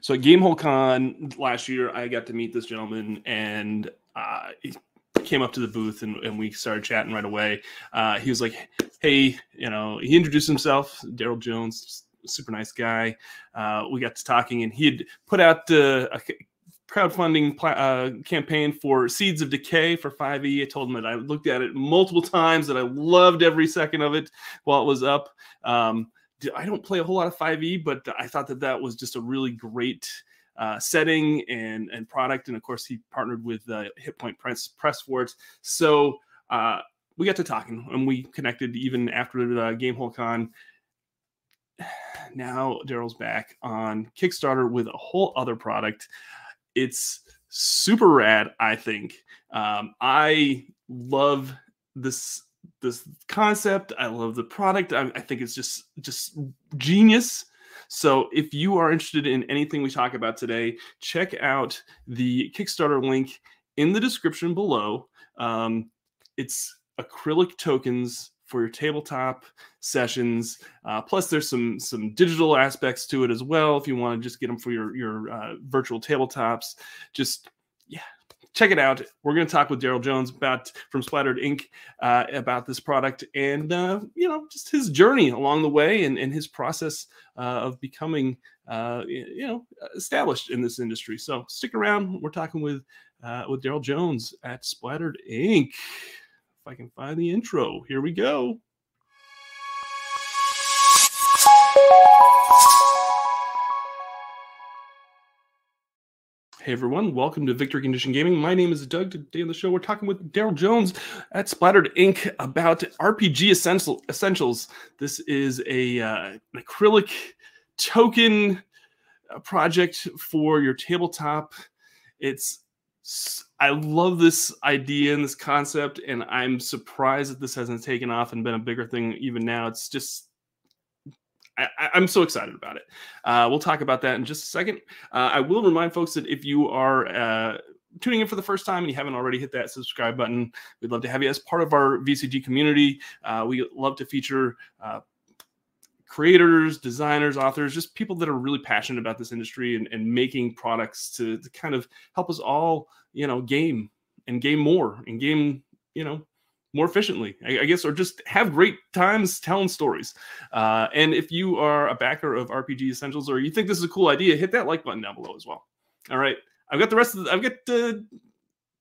So at Gamehole Con last year, I got to meet this gentleman, and uh, he came up to the booth, and, and we started chatting right away. Uh, he was like, "Hey, you know," he introduced himself, Daryl Jones, super nice guy. Uh, we got to talking, and he had put out uh, a crowdfunding uh, campaign for Seeds of Decay for 5e. I told him that I looked at it multiple times, that I loved every second of it while it was up. Um, I don't play a whole lot of 5e, but I thought that that was just a really great uh, setting and and product. And of course, he partnered with uh, Hit Point Press Press for it. So uh, we got to talking, and we connected even after the Gamehole Con. Now Daryl's back on Kickstarter with a whole other product. It's super rad, I think. Um, I love this this concept. I love the product. I, I think it's just just genius. So if you are interested in anything we talk about today, check out the Kickstarter link in the description below. Um, it's acrylic tokens for your tabletop sessions. Uh, plus, there's some some digital aspects to it as well. If you want to just get them for your your uh, virtual tabletops, just yeah, check it out. We're going to talk with Daryl Jones about from Splattered Ink uh, about this product and uh, you know just his journey along the way and, and his process uh, of becoming uh, you know established in this industry. So stick around. We're talking with uh, with Daryl Jones at Splattered Ink. If I can find the intro, here we go. Hey everyone, welcome to Victory Condition Gaming. My name is Doug. Today on the show, we're talking with Daryl Jones at Splattered Ink about RPG essential, Essentials. This is a uh, an acrylic token uh, project for your tabletop. It's I love this idea and this concept, and I'm surprised that this hasn't taken off and been a bigger thing even now. It's just I, am so excited about it. Uh, we'll talk about that in just a second. Uh, I will remind folks that if you are uh, tuning in for the first time and you haven't already hit that subscribe button, we'd love to have you as part of our VCG community. Uh, we love to feature uh, creators, designers, authors, just people that are really passionate about this industry and, and making products to, to kind of help us all, you know, game and game more and game, you know, more efficiently, I, I, guess, or just have great times telling stories. Uh, and if you are a backer of RPG Essentials or you think this is a cool idea, hit that like button down below as well. All right, I've got the rest of the, I've got uh,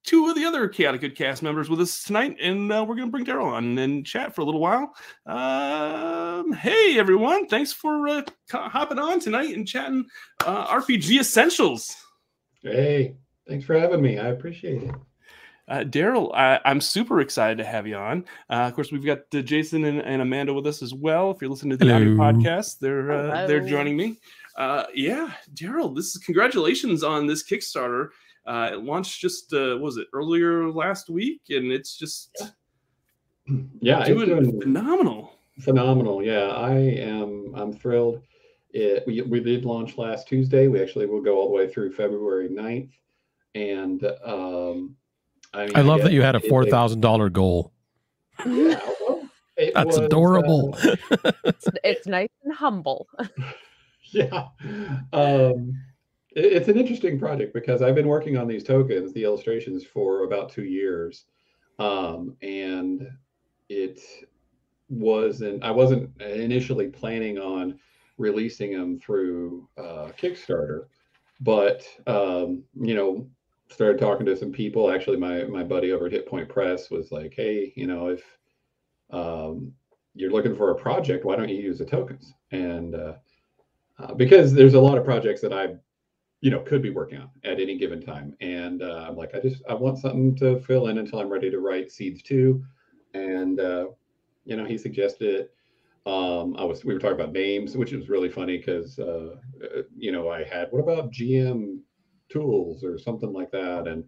two of the other Chaotic Good cast members with us tonight, and uh, we're going to bring Daryl on and chat for a little while. Um, hey, everyone, thanks for uh, hopping on tonight and chatting uh, RPG Essentials. Hey, thanks for having me. I appreciate it. Uh, Daryl, I'm super excited to have you on. Uh, of course, we've got uh, Jason and, and, Amanda with us as well. If you're listening to the Hello. podcast, they're uh, they're joining me. Uh, yeah, Daryl, this is congratulations on this Kickstarter. Uh, it launched just was it earlier last week, and it's just yeah, doing, doing phenomenal. Phenomenal, yeah. I am. I'm thrilled. It, we, we did launch last Tuesday. We actually will go all the way through February 9th. And um, I, mean, I love I that you had a four thousand dollar goal. Yeah, well, That's was, adorable. Uh, it's, it's, nice and humble. yeah, um, it, it's an interesting project because I've been working on these tokens, the illustrations, for about two years, um, and it wasn't. I wasn't initially planning on releasing them through uh, Kickstarter, but um, you know started talking to some people. Actually, my my buddy over at Hit Point Press was like, "Hey, you know, if um, you're looking for a project, why don't you use the tokens?" And uh, uh, because there's a lot of projects that I, you know, could be working on at any given time, and uh, I'm like, I just I want something to fill in until I'm ready to write Seeds two, and uh, you know, he suggested. Um, I was we were talking about names, which was really funny because uh, uh, you know I had what about GM tools or something like that. And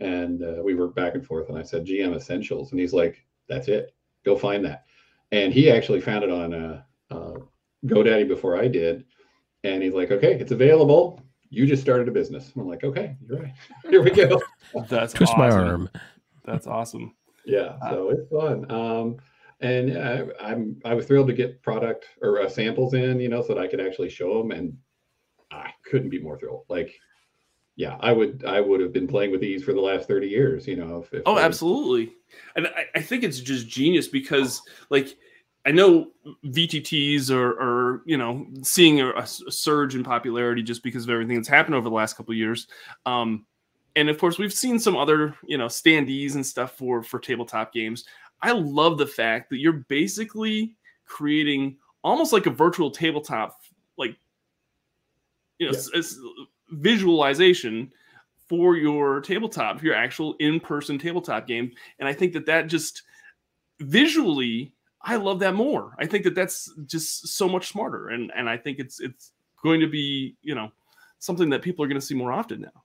and uh, we worked back and forth. And I said GM Essentials, and he's like, "That's it. Go find that." And he actually found it on uh, uh, GoDaddy before I did. And he's like, "Okay, it's available. You just started a business." And I'm like, "Okay, you're right. Here we go." That's twist awesome. my arm. That's awesome. Yeah, uh, so it's fun. Um, and I, I'm I was thrilled to get product or uh, samples in, you know, so that I could actually show them and I couldn't be more thrilled. Like, yeah, I would I would have been playing with these for the last 30 years, you know. If, if oh, I- absolutely. And I, I think it's just genius because, like, I know VTTs are, are you know, seeing a, a surge in popularity just because of everything that's happened over the last couple of years. Um, and of course, we've seen some other, you know, standees and stuff for for tabletop games. I love the fact that you're basically creating almost like a virtual tabletop, like, you know, Yeah. Visualization for your tabletop, your actual in-person tabletop game. And I think that that just visually, I love that more. I think that that's just so much smarter, and and I think it's it's going to be you know something that people are going to see more often now.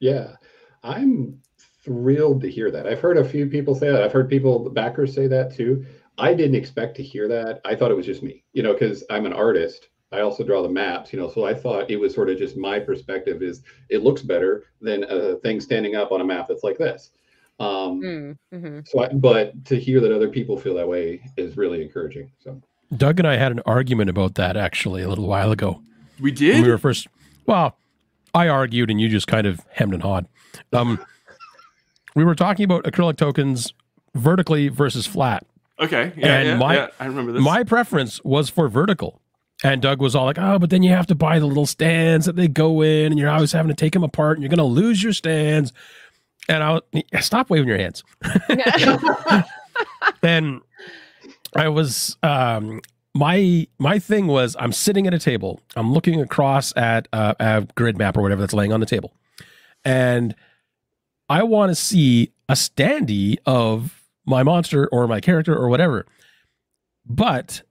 Yeah, I'm thrilled to hear that. I've heard a few people say that. I've heard people, backers, say that too. I didn't expect to hear that. I thought it was just me, you know, because I'm an artist. I also draw the maps, you know, so I thought it was sort of just my perspective is it looks better than a thing standing up on a map that's like this. Um, Mm, mhm. so, I, but to hear that other people feel that way is really encouraging. So, Doug and I had an argument about that actually a little while ago. We when did. we were first well i argued and you just kind of hemmed and hawed um, we were talking about acrylic tokens vertically versus flat okay. Yeah, and yeah, my- yeah, I remember this. my preference was for vertical and doug was all like oh but then you have to buy the little stands that they go in and you're always having to take them apart and you're going to lose your stands and i was stop waving your hands and I was um my my thing was I'm sitting at a table. I'm looking across at uh, a grid map or whatever that's laying on the table, and I want to see a standee of my monster or my character or whatever. But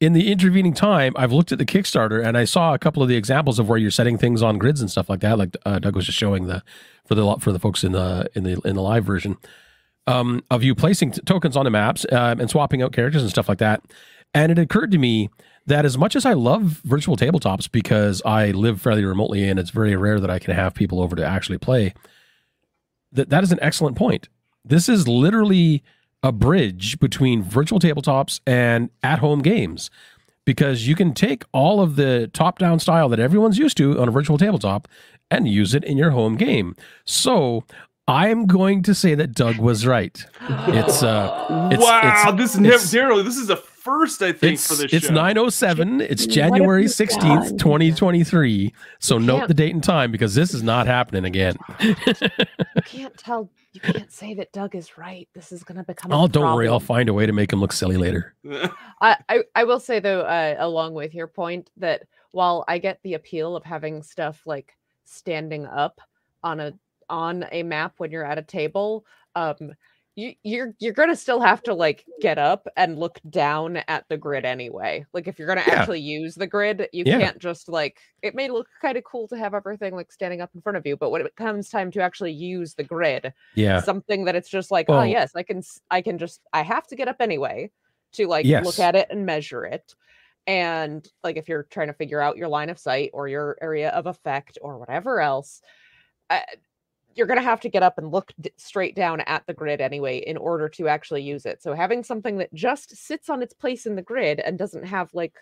in the intervening time, I've looked at the Kickstarter and I saw a couple of the examples of where you're setting things on grids and stuff like that. Like uh, Doug was just showing the for the for the folks in the in the in the live version um, of you placing tokens on the maps um, and swapping out characters and stuff like that. And it occurred to me that as much as I love virtual tabletops because I live fairly remotely and it's very rare that I can have people over to actually play, that that is an excellent point. This is literally a bridge between virtual tabletops and at-home games because you can take all of the top-down style that everyone's used to on a virtual tabletop and use it in your home game. So I'm going to say that Doug was right. It's uh it's- wow, it's- this is never, Daryl. This is a first, I think, it's for this it's show. 907. It's January 16th, done? 2023. So You note the date and time because this is not happening again. You can't tell. You can't say that Doug is right. This is going to become. a oh, don't worry. I'll find a way to make him look silly later. I, I I will say though, uh, along with your point, that while I get the appeal of having stuff like standing up on a on a map when you're at a table, um, you you're you're gonna still have to like get up and look down at the grid anyway. Like if you're gonna Yeah. actually use the grid, you Yeah. can't just like it may look kind of cool to have everything like standing up in front of you, but when it comes time to actually use the grid, Yeah. something that it's just like, oh yes, I can I can just I have to get up anyway to like Yes. look at it and measure it. And like if you're trying to figure out your line of sight or your area of effect or whatever else, uh, you're going to have to get up and look d- straight down at the grid anyway in order to actually use it. So having something that just sits on its place in the grid and doesn't have like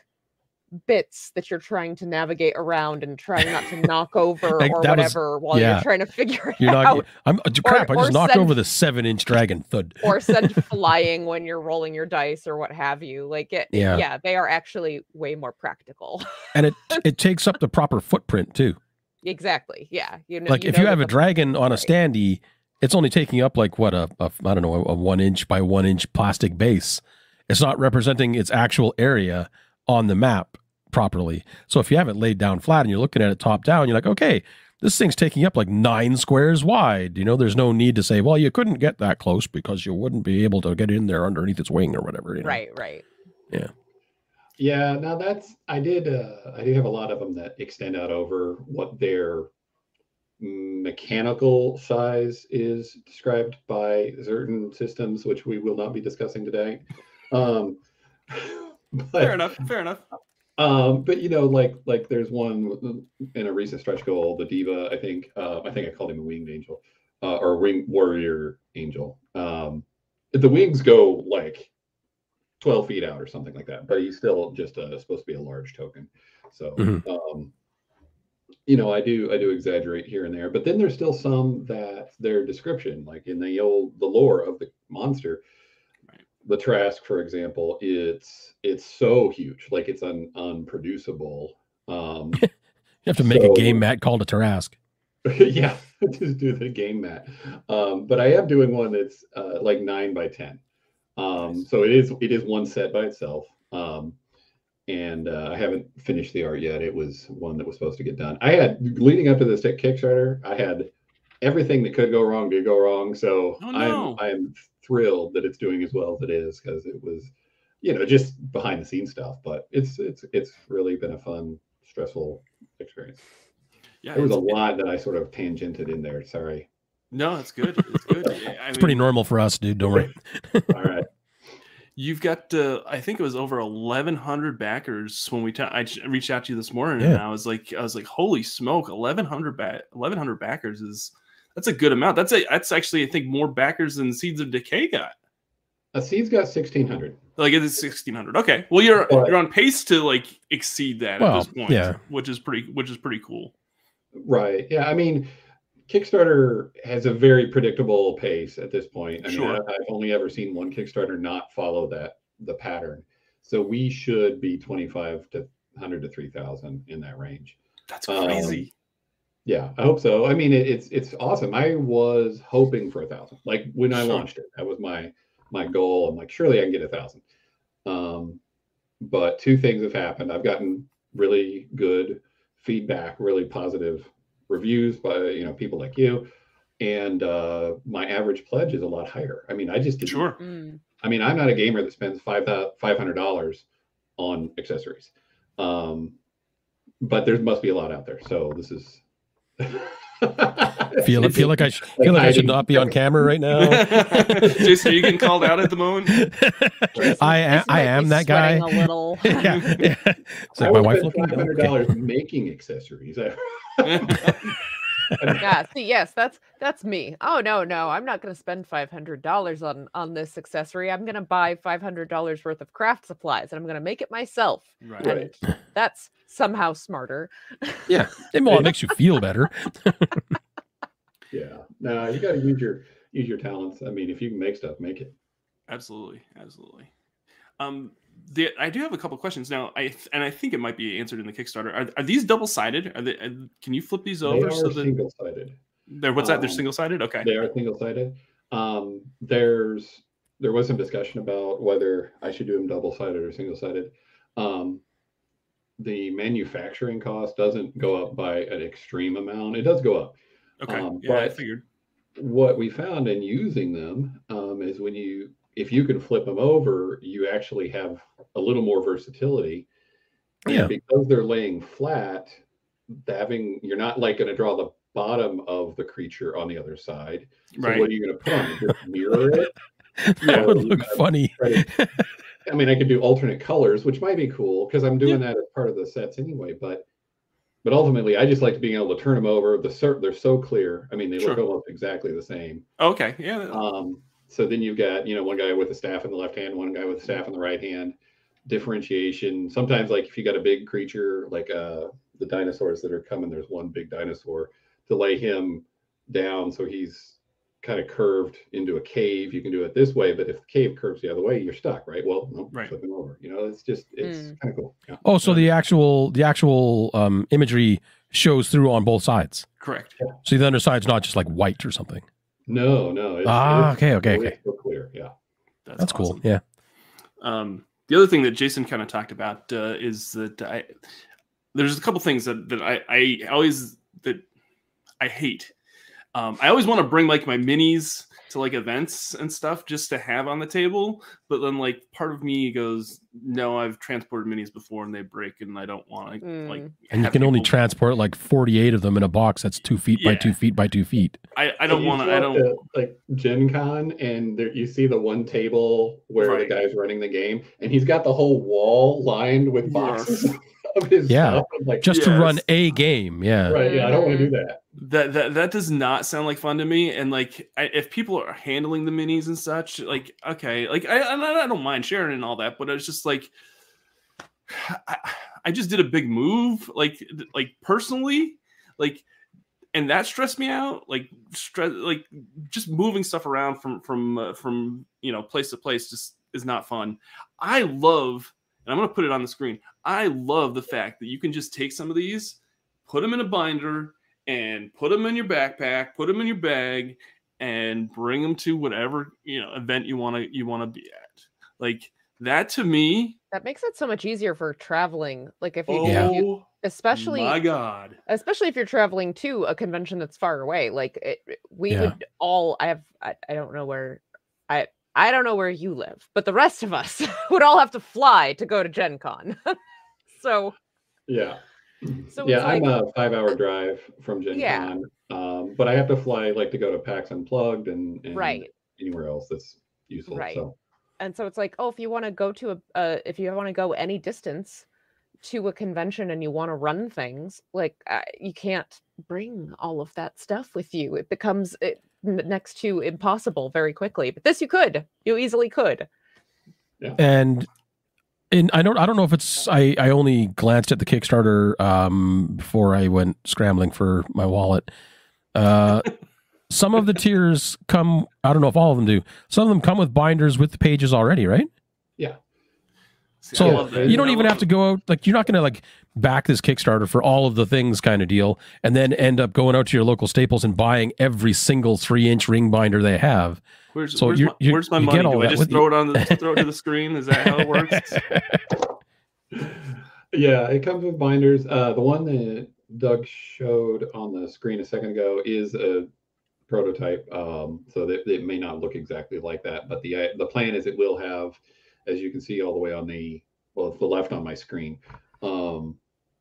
bits that you're trying to navigate around and trying not to knock over Like, or that was- whatever while yeah. you're trying to figure it You're not. out I'm uh, crap. I or just knocked send- over the seven inch dragon. Thud. or send flying when you're rolling your dice or what have you. Like it, Yeah. yeah, they are actually way more practical. And it it takes up the proper footprint too. Exactly. Yeah. You know, Like if know you have a dragon on a standee, it's only taking up like what a, a I don't know a one inch by one inch plastic base. It's not representing its actual area on the map properly. So if you have it laid down flat and you're looking at it top down, you're like, okay, this thing's taking up like nine squares wide. You know, there's no need to say, well, you couldn't get that close because you wouldn't be able to get in there underneath its wing or whatever. You know? Right, right. yeah, now that's I did uh, I do have a lot of them that extend out over what their mechanical size is described by certain systems, which we will not be discussing today. Um, but, fair enough. Fair enough. Um, but you know, like like there's one in a recent stretch goal, the deva. I think uh, I think I called him a winged angel uh, or wing warrior angel. Um, the wings go like 12 feet out or something like that, but he's still just uh, supposed to be a large token. So Mhm. um, you know, I do I do exaggerate here and there, but then there's still some that their description, like in the old the lore of the monster, Right. the Tarrasque, for example, it's it's so huge, like it's un, unproducible. Um, You have to make So- a game mat called a Tarrasque. yeah, just do the game mat. Um, but I am doing one that's uh, like nine by ten. Um, Nice. so it is it is one set by itself. Um, and uh, I haven't finished the art yet. It was one that was supposed to get done. I had leading up to this Kickstarter, I had everything that could go wrong did go wrong. So Oh, no. I'm I'm thrilled that it's doing as well as it is because it was, you know, just behind the scenes stuff. But it's it's it's really been a fun, stressful experience. Yeah, There was a it's- it- lot that I sort of tangented in there. Sorry. no, it's good. It's good. I It's pretty normal for us, dude. Don't worry. All right. You've got, uh, I think it was over 1,100 backers when we. ta- I j- reached out to you this morning, and I was like, I was like, holy smoke, 1,100 ba- 1,100 backers is that's a good amount. That's a that's actually I think more backers than Seeds of Decay got. A seed's got sixteen hundred. Like it is 1,600. Okay, well you're But- you're on pace to like exceed that Well, at this point. yeah. which is pretty which is pretty cool. Right. Yeah. I mean, Kickstarter has a very predictable pace at this point. I mean, Sure. I, I've only ever seen one Kickstarter not follow that the pattern. So we should be twenty five to hundred to three thousand in that range. That's Um, crazy. Yeah, I hope so. I mean, it, it's it's awesome. I was hoping for a thousand. Like when I Sure. launched it, that was my my goal. I'm like, surely I can get a thousand. Um, but two things have happened. I've gotten really good feedback, really positive reviews by you know people like you, and uh, my average pledge is a lot higher. I mean, I just didn't, sure. Mm. I mean, I'm not a gamer that spends five five hundred dollars on accessories, um, but there must be a lot out there. So this is Feel feel like I feel like I should not be on camera right now. Jason, are you getting called out at the moment? I am, I am that guy. A little. yeah, yeah. It's I like my would wife spend looking. five hundred Okay. making accessories. Yeah see yes that's that's me oh no no i'm not going to spend $500 on on this accessory i'm going to buy $500 worth of craft supplies and i'm going to make it myself right. Right. and that's somehow smarter Yeah, and well, it makes you feel better. yeah, no, you got to use your use your talents. I mean, if you can make stuff, make it. Absolutely, absolutely. Um, the, I do have a couple questions now. I and I think it might be answered in the Kickstarter. Are, are these double sided? Are they? uh, Can you flip these over? They are so single sided. they're what's that? They're um, single sided. Okay. They are single sided. Um, there's there was some discussion about whether I should do them double sided or single sided. Um, the manufacturing cost doesn't go up by an extreme amount. It does go up. Okay. um, yeah, I figured. what we found in using them um, is when you if you can flip them over you actually have a little more versatility And Yeah. because they're laying flat having you're not like going to draw the bottom of the creature on the other side so Right. what are you going to put on it? Just mirror it That Yeah, would look funny. I mean i could do alternate colors which might be cool because i'm doing that as part of the sets anyway but but ultimately i just like being able to turn them over the cert they're so clear i mean they look Sure. almost exactly the same Okay. Yeah. um, so then you've got, you know, one guy with a staff in the left hand, one guy with a staff in the right hand. Differentiation. Sometimes, like if you got a big creature, like uh, the dinosaurs that are coming, there's one big dinosaur to lay him down so he's kind of curved into a cave. You can do it this way, but if the cave curves the other way, you're stuck, right? Well, no, Right. flip him over. You know, it's just it's Mm. kind of cool. Yeah. Oh, so the actual the actual um, imagery shows through on both sides. correct. So the underside's not just like white or something. No, no. It's, Ah, it's okay, okay, okay. so clear. Yeah. That's, That's cool. Yeah. Um, the other thing that Jason kind of talked about uh, is that I there's a couple things that that I, I always that I hate. Um, I always want to bring like my minis to like events and stuff just to have on the table, but then like part of me goes, no, I've transported minis before and they break, and I don't want to like. Mm. And you can only people- transport like 48 of them in a box that's two feet by two feet by two feet. I, I don't want to. I don't. to, like Gen Con, and there you see the one table where Right. the guy's running the game, and he's got the whole wall lined with boxes of his Yeah. stuff. I'm like, Just to run a game. Yeah. right, yeah, I don't want to do that. that that that does not sound like fun to me and like I, if people are handling the minis and such like okay like I, I I don't mind sharing and all that but it's just like I, I just did a big move, like like personally, like, and that stressed me out. Like stress, like just moving stuff around from from uh, from you know place to place just is not fun. I love, and I'm gonna put it on the screen. I love the fact that you can just take some of these, put them in a binder, and put them in your backpack, put them in your bag, and bring them to whatever you know event you want to you want to be at. Like that to me. That makes it so much easier for traveling. Like if you, Oh if you oh especially my god! especially if you're traveling to a convention that's far away like it, it- we Yeah. would all i have I, I don't know where i don't know where you live but the rest of us would all have to fly to go to gen con so Yeah. so yeah, I'm like a five hour drive from Gen Yeah. Con. Um, but I have to fly like to go to PAX Unplugged and, and right anywhere else that's useful. Right. So and so it's like oh if you want to go to a uh, if you want to go any distance to a convention and you want to run things like uh, you can't bring all of that stuff with you it becomes it, next to impossible very quickly but this you could you easily could Yeah. and and I don't I don't know if it's I I only glanced at the Kickstarter um before I went scrambling for my wallet. Uh some of the tiers come I don't know if all of them do. Some of them come with binders with the pages already, right? See, So, I love. You don't even have to go out like you're not going to like back this Kickstarter for all of the things kind of deal and then end up going out to your local Staples and buying every single 3-inch ring binder they have. Where's, So where's, you- my, you- where's my you money? get all Do I that just throw you. it on the throw it to the screen? Is that how it works? yeah, it comes with binders. Uh, the one that Doug showed on the screen a second ago is a prototype, um, so that it may not look exactly like that. But the uh, the plan is it will have, as you can see all the way on the well, it's the left on my screen. Um,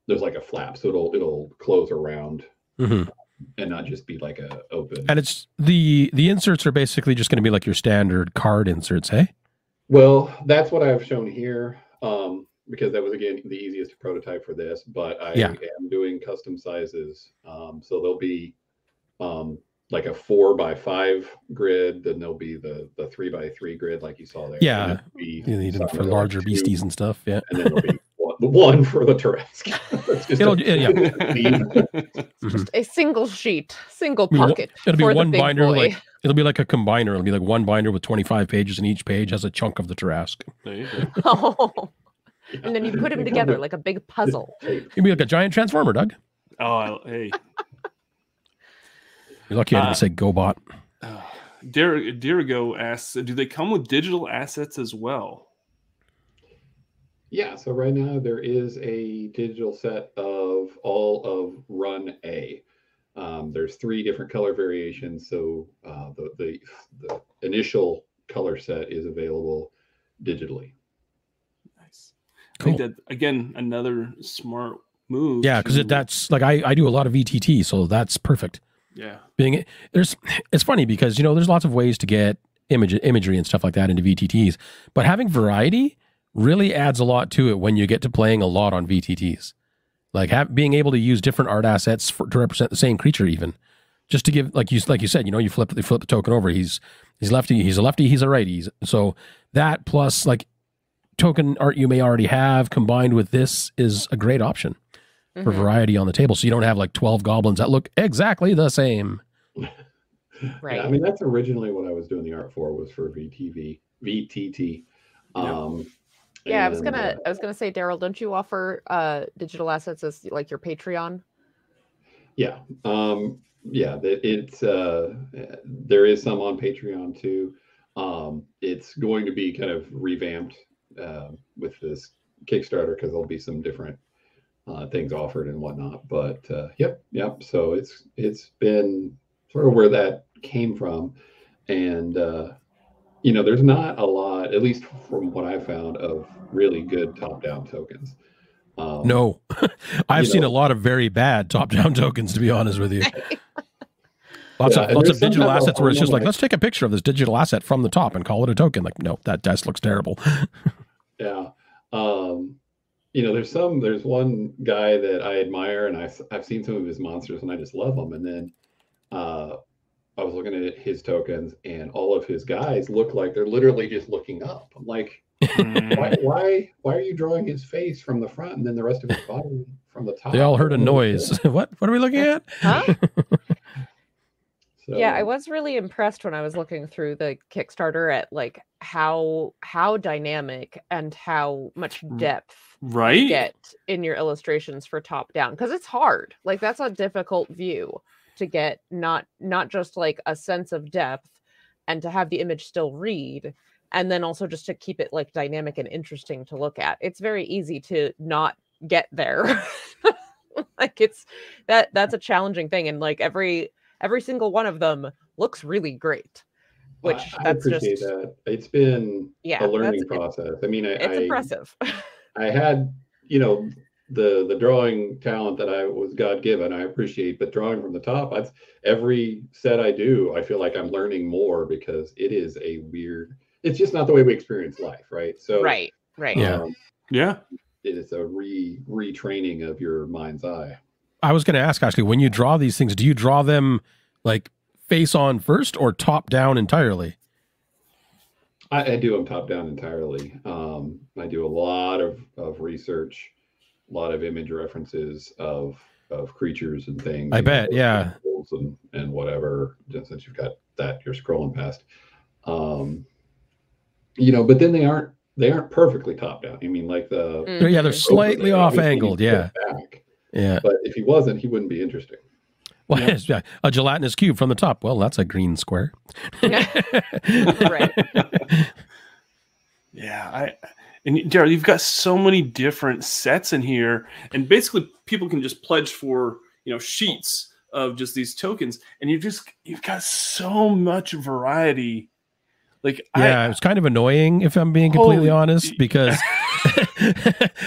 there's like a flap, so it'll it'll close around Mhm. and not just be like a open. And it's the the inserts are basically just going to be like your standard card inserts, hey? Well, that's what I've shown here, um, because that was again the easiest prototype for this. But I Yeah. am doing custom sizes, um, so there'll be um, like a four by five grid, then there'll be the the three by three grid, like you saw there. and Yeah. You need them for that are larger two, beasties and stuff, yeah. and then there'll be one, the one for the Tarrasque. That's just It'll- a- yeah. theme. just mm-hmm. a single sheet single Be one- pocket it'll be for one the big binder, boy. like- It'll be like a combiner. It'll be like one binder with 25 pages and each page has a chunk of the Tarrasque. There you go. oh, and then you put them together like a big puzzle tape. It'll be like a giant transformer, Doug. Oh, I, hey, You're lucky I Uh, didn't say GoBot. uh, Dar- Dirigo asks, do they come with digital assets as well? Yeah, so right now there is a digital set of all of Run A. Um, there's three different color variations, so uh, the, the the initial color set is available digitally. Nice. I Cool. think that again another smart move. Yeah, because to- that's like I, I do a lot of VTT, so that's perfect. Yeah. Being there's it's funny because you know there's lots of ways to get image imagery and stuff like that into VTTs, but having variety really adds a lot to it when you get to playing a lot on VTTs. Like have, being able to use different art assets for, to represent the same creature, even just to give like you like you said, you know, you flip you flip the token over. He's he's lefty, he's a lefty, he's a righty. He's- So that plus like token art you may already have combined with this is a great option for Mhm, variety on the table. So you don't have like 12 goblins that look exactly the same. right Yeah, I mean that's originally what I was doing the art for was for VTV VTT. Yeah. Um, yeah i was gonna uh, i was gonna say daryl don't you offer uh digital assets as like your patreon Yeah. Um, yeah, that it's uh, there is some on Patreon too. Um, it's going to be kind of revamped uh, with this Kickstarter because there'll be some different uh, things offered and whatnot. But uh, yep, yep. So it's it's been sort of where that came from, and uh, you know, there's not a lot, at least from what I found, of really good top-down tokens. Um, No, I've seen know- a lot of very bad top down tokens, to be honest with you. Lots Yeah, of lots of digital some have a assets where it's just like, harmonic- let's take a picture of this digital asset from the top and call it a token. Like, no, that desk looks terrible. Yeah. Um, you know, there's some, there's one guy that I admire and I, I've seen some of his monsters and I just love them. And then uh, I was looking at his tokens, and all of his guys look like they're literally just looking up. I'm like, Mm. why, why, why are you drawing his face from the front and then the rest of his body from the top? They all heard a noise. what? What are we looking at? Huh? So, yeah, I was really impressed when I was looking through the Kickstarter at like how how dynamic and how much Mm. depth right? get in your illustrations for top down because it's hard. Like that's a difficult view to get not not just like a sense of depth and to have the image still read and then also just to keep it like dynamic and interesting to look at. It's very easy to not get there. like it's that that's a challenging thing and like every every single one of them looks really great. Which I, that's appreciate just that. It's been yeah, a that's learning it- process. I mean, I, it's I, impressive. I had, you know, the the drawing talent that I was God given. I appreciate, but drawing from the top, that's every set I do. I feel like I'm learning more because it is a weird. It's just not the way we experience life, right? So, right, right. Yeah. um, Yeah. it is a re retraining of your mind's eye. I was going to ask actually, when you draw these things, do you draw them like face on first or top down entirely? I, I do them top down entirely. Um, I do a lot of, of research, a lot of image references of of creatures and things. I you know, bet, yeah. and and whatever. Just since you've got that, you're scrolling past. Um, you know, but then they aren't they aren't perfectly top down. I mean, like the They're- Yeah, they're slightly off angled. Yeah, Back. yeah. But if he wasn't, he wouldn't be interesting. Well, Yeah. a gelatinous cube from the top. Well, that's a green square. Right. Yeah, I and Daryl, you've got so many different sets in here, and basically people can just pledge for you know sheets of just these tokens, and you just you've got so much variety. Like Yeah, it was kind of annoying if I'm being completely Holy- honest because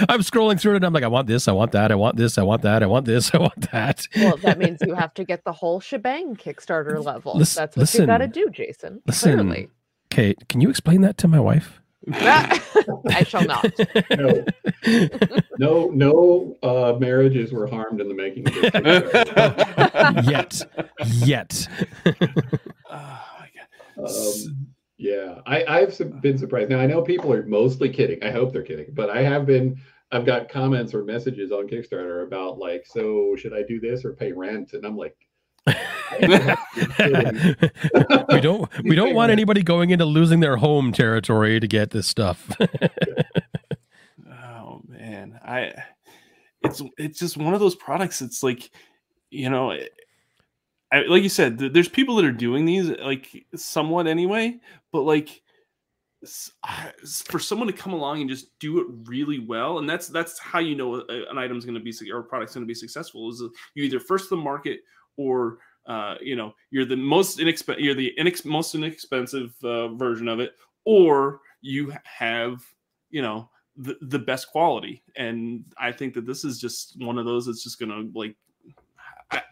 I'm scrolling through it and I'm like, I want this, I want that, I want this, I want that, I want this, I want that. Well, that means you have to get the whole shebang Kickstarter level. Lis- That's what you got to do, Jason. Listen. Clearly. Okay, can you explain that to my wife? I shall not. No, no, no uh, marriages were harmed in the making of this. Yet, yet. oh my god. Um, yeah, I, I've been surprised. Now I know people are mostly kidding. I hope they're kidding, but I have been. I've got comments or messages on Kickstarter about like, so should I do this or pay rent? And I'm like, we don't we don't want anybody going into losing their home territory to get this stuff. Oh man, I it's it's just one of those products. It's like you know, it- I, like you said, th- there's people that are doing these like somewhat anyway, but like for someone to come along and just do it really well, and that's that's how you know a- an item's going to be or a product's going to be successful is you either first the market or uh, you know you're the most inexpensive you're the inex- most inexpensive uh, version of it, or you have you know the, the best quality. And i think that this is just one of those that's just gonna like I,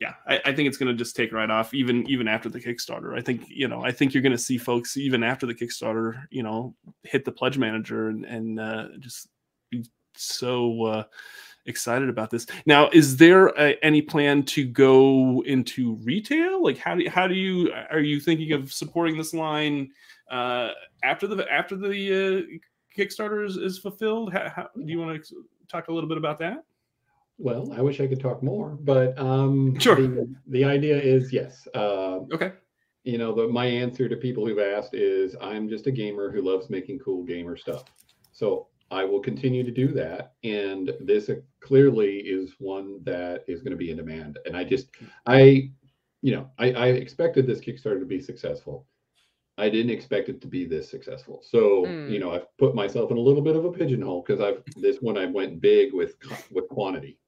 yeah I, I think it's gonna just take right off even even after the kickstarter i think you know i think you're gonna see folks even after the kickstarter you know hit the pledge manager and and uh, just be so uh excited about this now is there a, any plan to go into retail like how do you, how do you are you thinking of supporting this line uh after the after the uh Kickstarter is, is fulfilled? How, how, do you want to talk a little bit about that? Well, I wish I could talk more, but um, Sure. The, the idea is yes. Uh, Okay. you know, the, my answer to people who've asked is I'm just a gamer who loves making cool gamer stuff. So I will continue to do that. And this uh, clearly is one that is going to be in demand. And I just, I, you know, I, I expected this Kickstarter to be successful. I didn't expect it to be this successful. So, Mm. you know, I've put myself in a little bit of a pigeonhole because I've, this one I went big with, with quantity.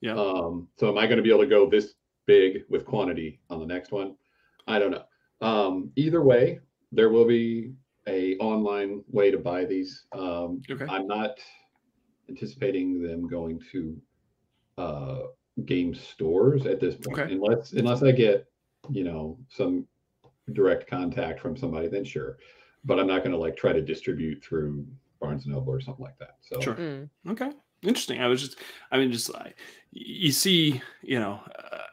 Yeah. Um, so am I going to be able to go this big with quantity on the next one? I don't know. Um, either way, there will be a online way to buy these. Um, Okay. I'm not anticipating them going to uh, game stores at this point, Okay. unless unless I get you know some direct contact from somebody. Then sure, but I'm not going to like try to distribute through Barnes and Noble or something like that. So Sure. Mm. Okay. Interesting. I was just, I mean, just like you see, you know,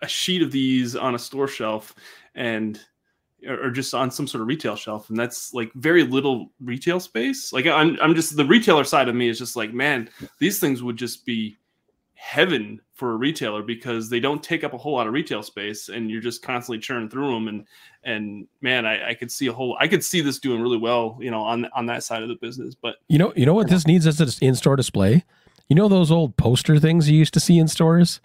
a sheet of these on a store shelf, and or just on some sort of retail shelf and that's like very little retail space like i'm i'm just the retailer side of me is just like man these things would just be heaven for a retailer because they don't take up a whole lot of retail space and you're just constantly churning through them and and man I, I could see a whole i could see this doing really well you know on on that side of the business but You know, you know what this needs is an in-store display. You know those old poster things you used to see in stores.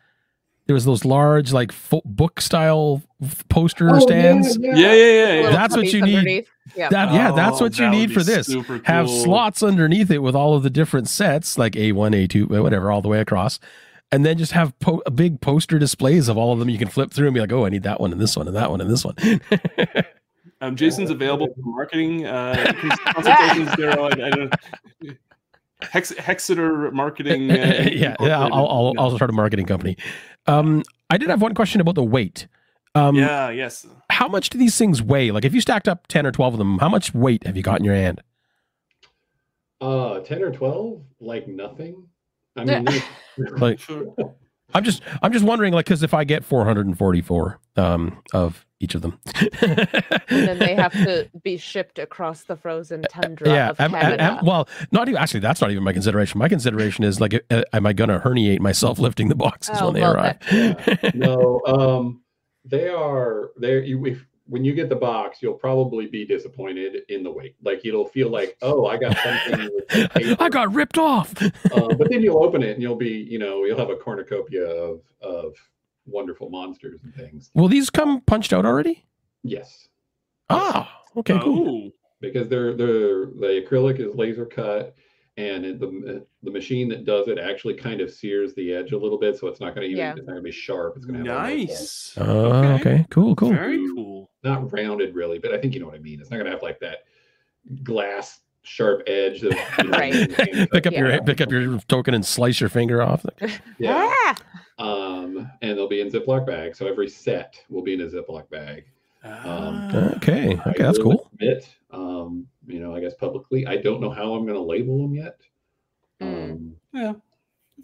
There was those large, like fo- book style poster Oh, stands. yeah, yeah yeah yeah, yeah. That's what cubbies you need. Yeah. That yeah, that's Oh, what you that need for this. super Have slots underneath it with all of the different sets, like A one, A two, whatever, all the way across, and then just have po- a big poster displays of all of them. You can flip through and be like, oh, I need that one and this one and that one and this one. Um, Jason's available for marketing uh, consultations. Daryl, I, I don't. Hex, Hexeter marketing. Uh, yeah, yeah, I'll, I'll, I'll start a marketing company. Um, I did have one question about the weight. Um, yeah. Yes. How much do these things weigh? Like, if you stacked up ten or twelve of them, how much weight have you got in your hand? Uh, ten or twelve, like nothing. I mean, Like, Sure. I'm just, I'm just wondering, like, because if I get 444 um, of each of them, And then they have to be shipped across the frozen tundra yeah. of am- am- Canada. am- well, not even actually. That's not even my consideration. My consideration is like, uh, am I going to herniate myself lifting the boxes Oh, when they well, arrive? no, um, they are there. You if when you get the box, you'll probably be disappointed in the weight. Like it'll feel like, oh, I got something. I got ripped off. uh, but then you'll open it and you'll be, you know, you'll have a cornucopia of of wonderful monsters and things. Will these come punched out already? Yes, Ah, okay, cool. Oh, because they're they're the acrylic is laser cut, and it, the the machine that does it actually kind of sears the edge a little bit, so it's not going to even Yeah. it's not going to be sharp. It's going to have nice, nice. Uh, okay, cool, cool. Very cool. not rounded really, but I think you know what I mean. It's not going to have like that glass sharp edge. That, you know, Right. Pick up Yeah. your pick up your token and slice your finger off. Yeah. Ah! Um, and they'll be in Ziploc bags. So every set will be in a Ziploc bag. Ah. Okay, I okay, that's cool. Admit, um, you know, I guess publicly, I don't know how I'm going to label them yet. Mm. Um, yeah.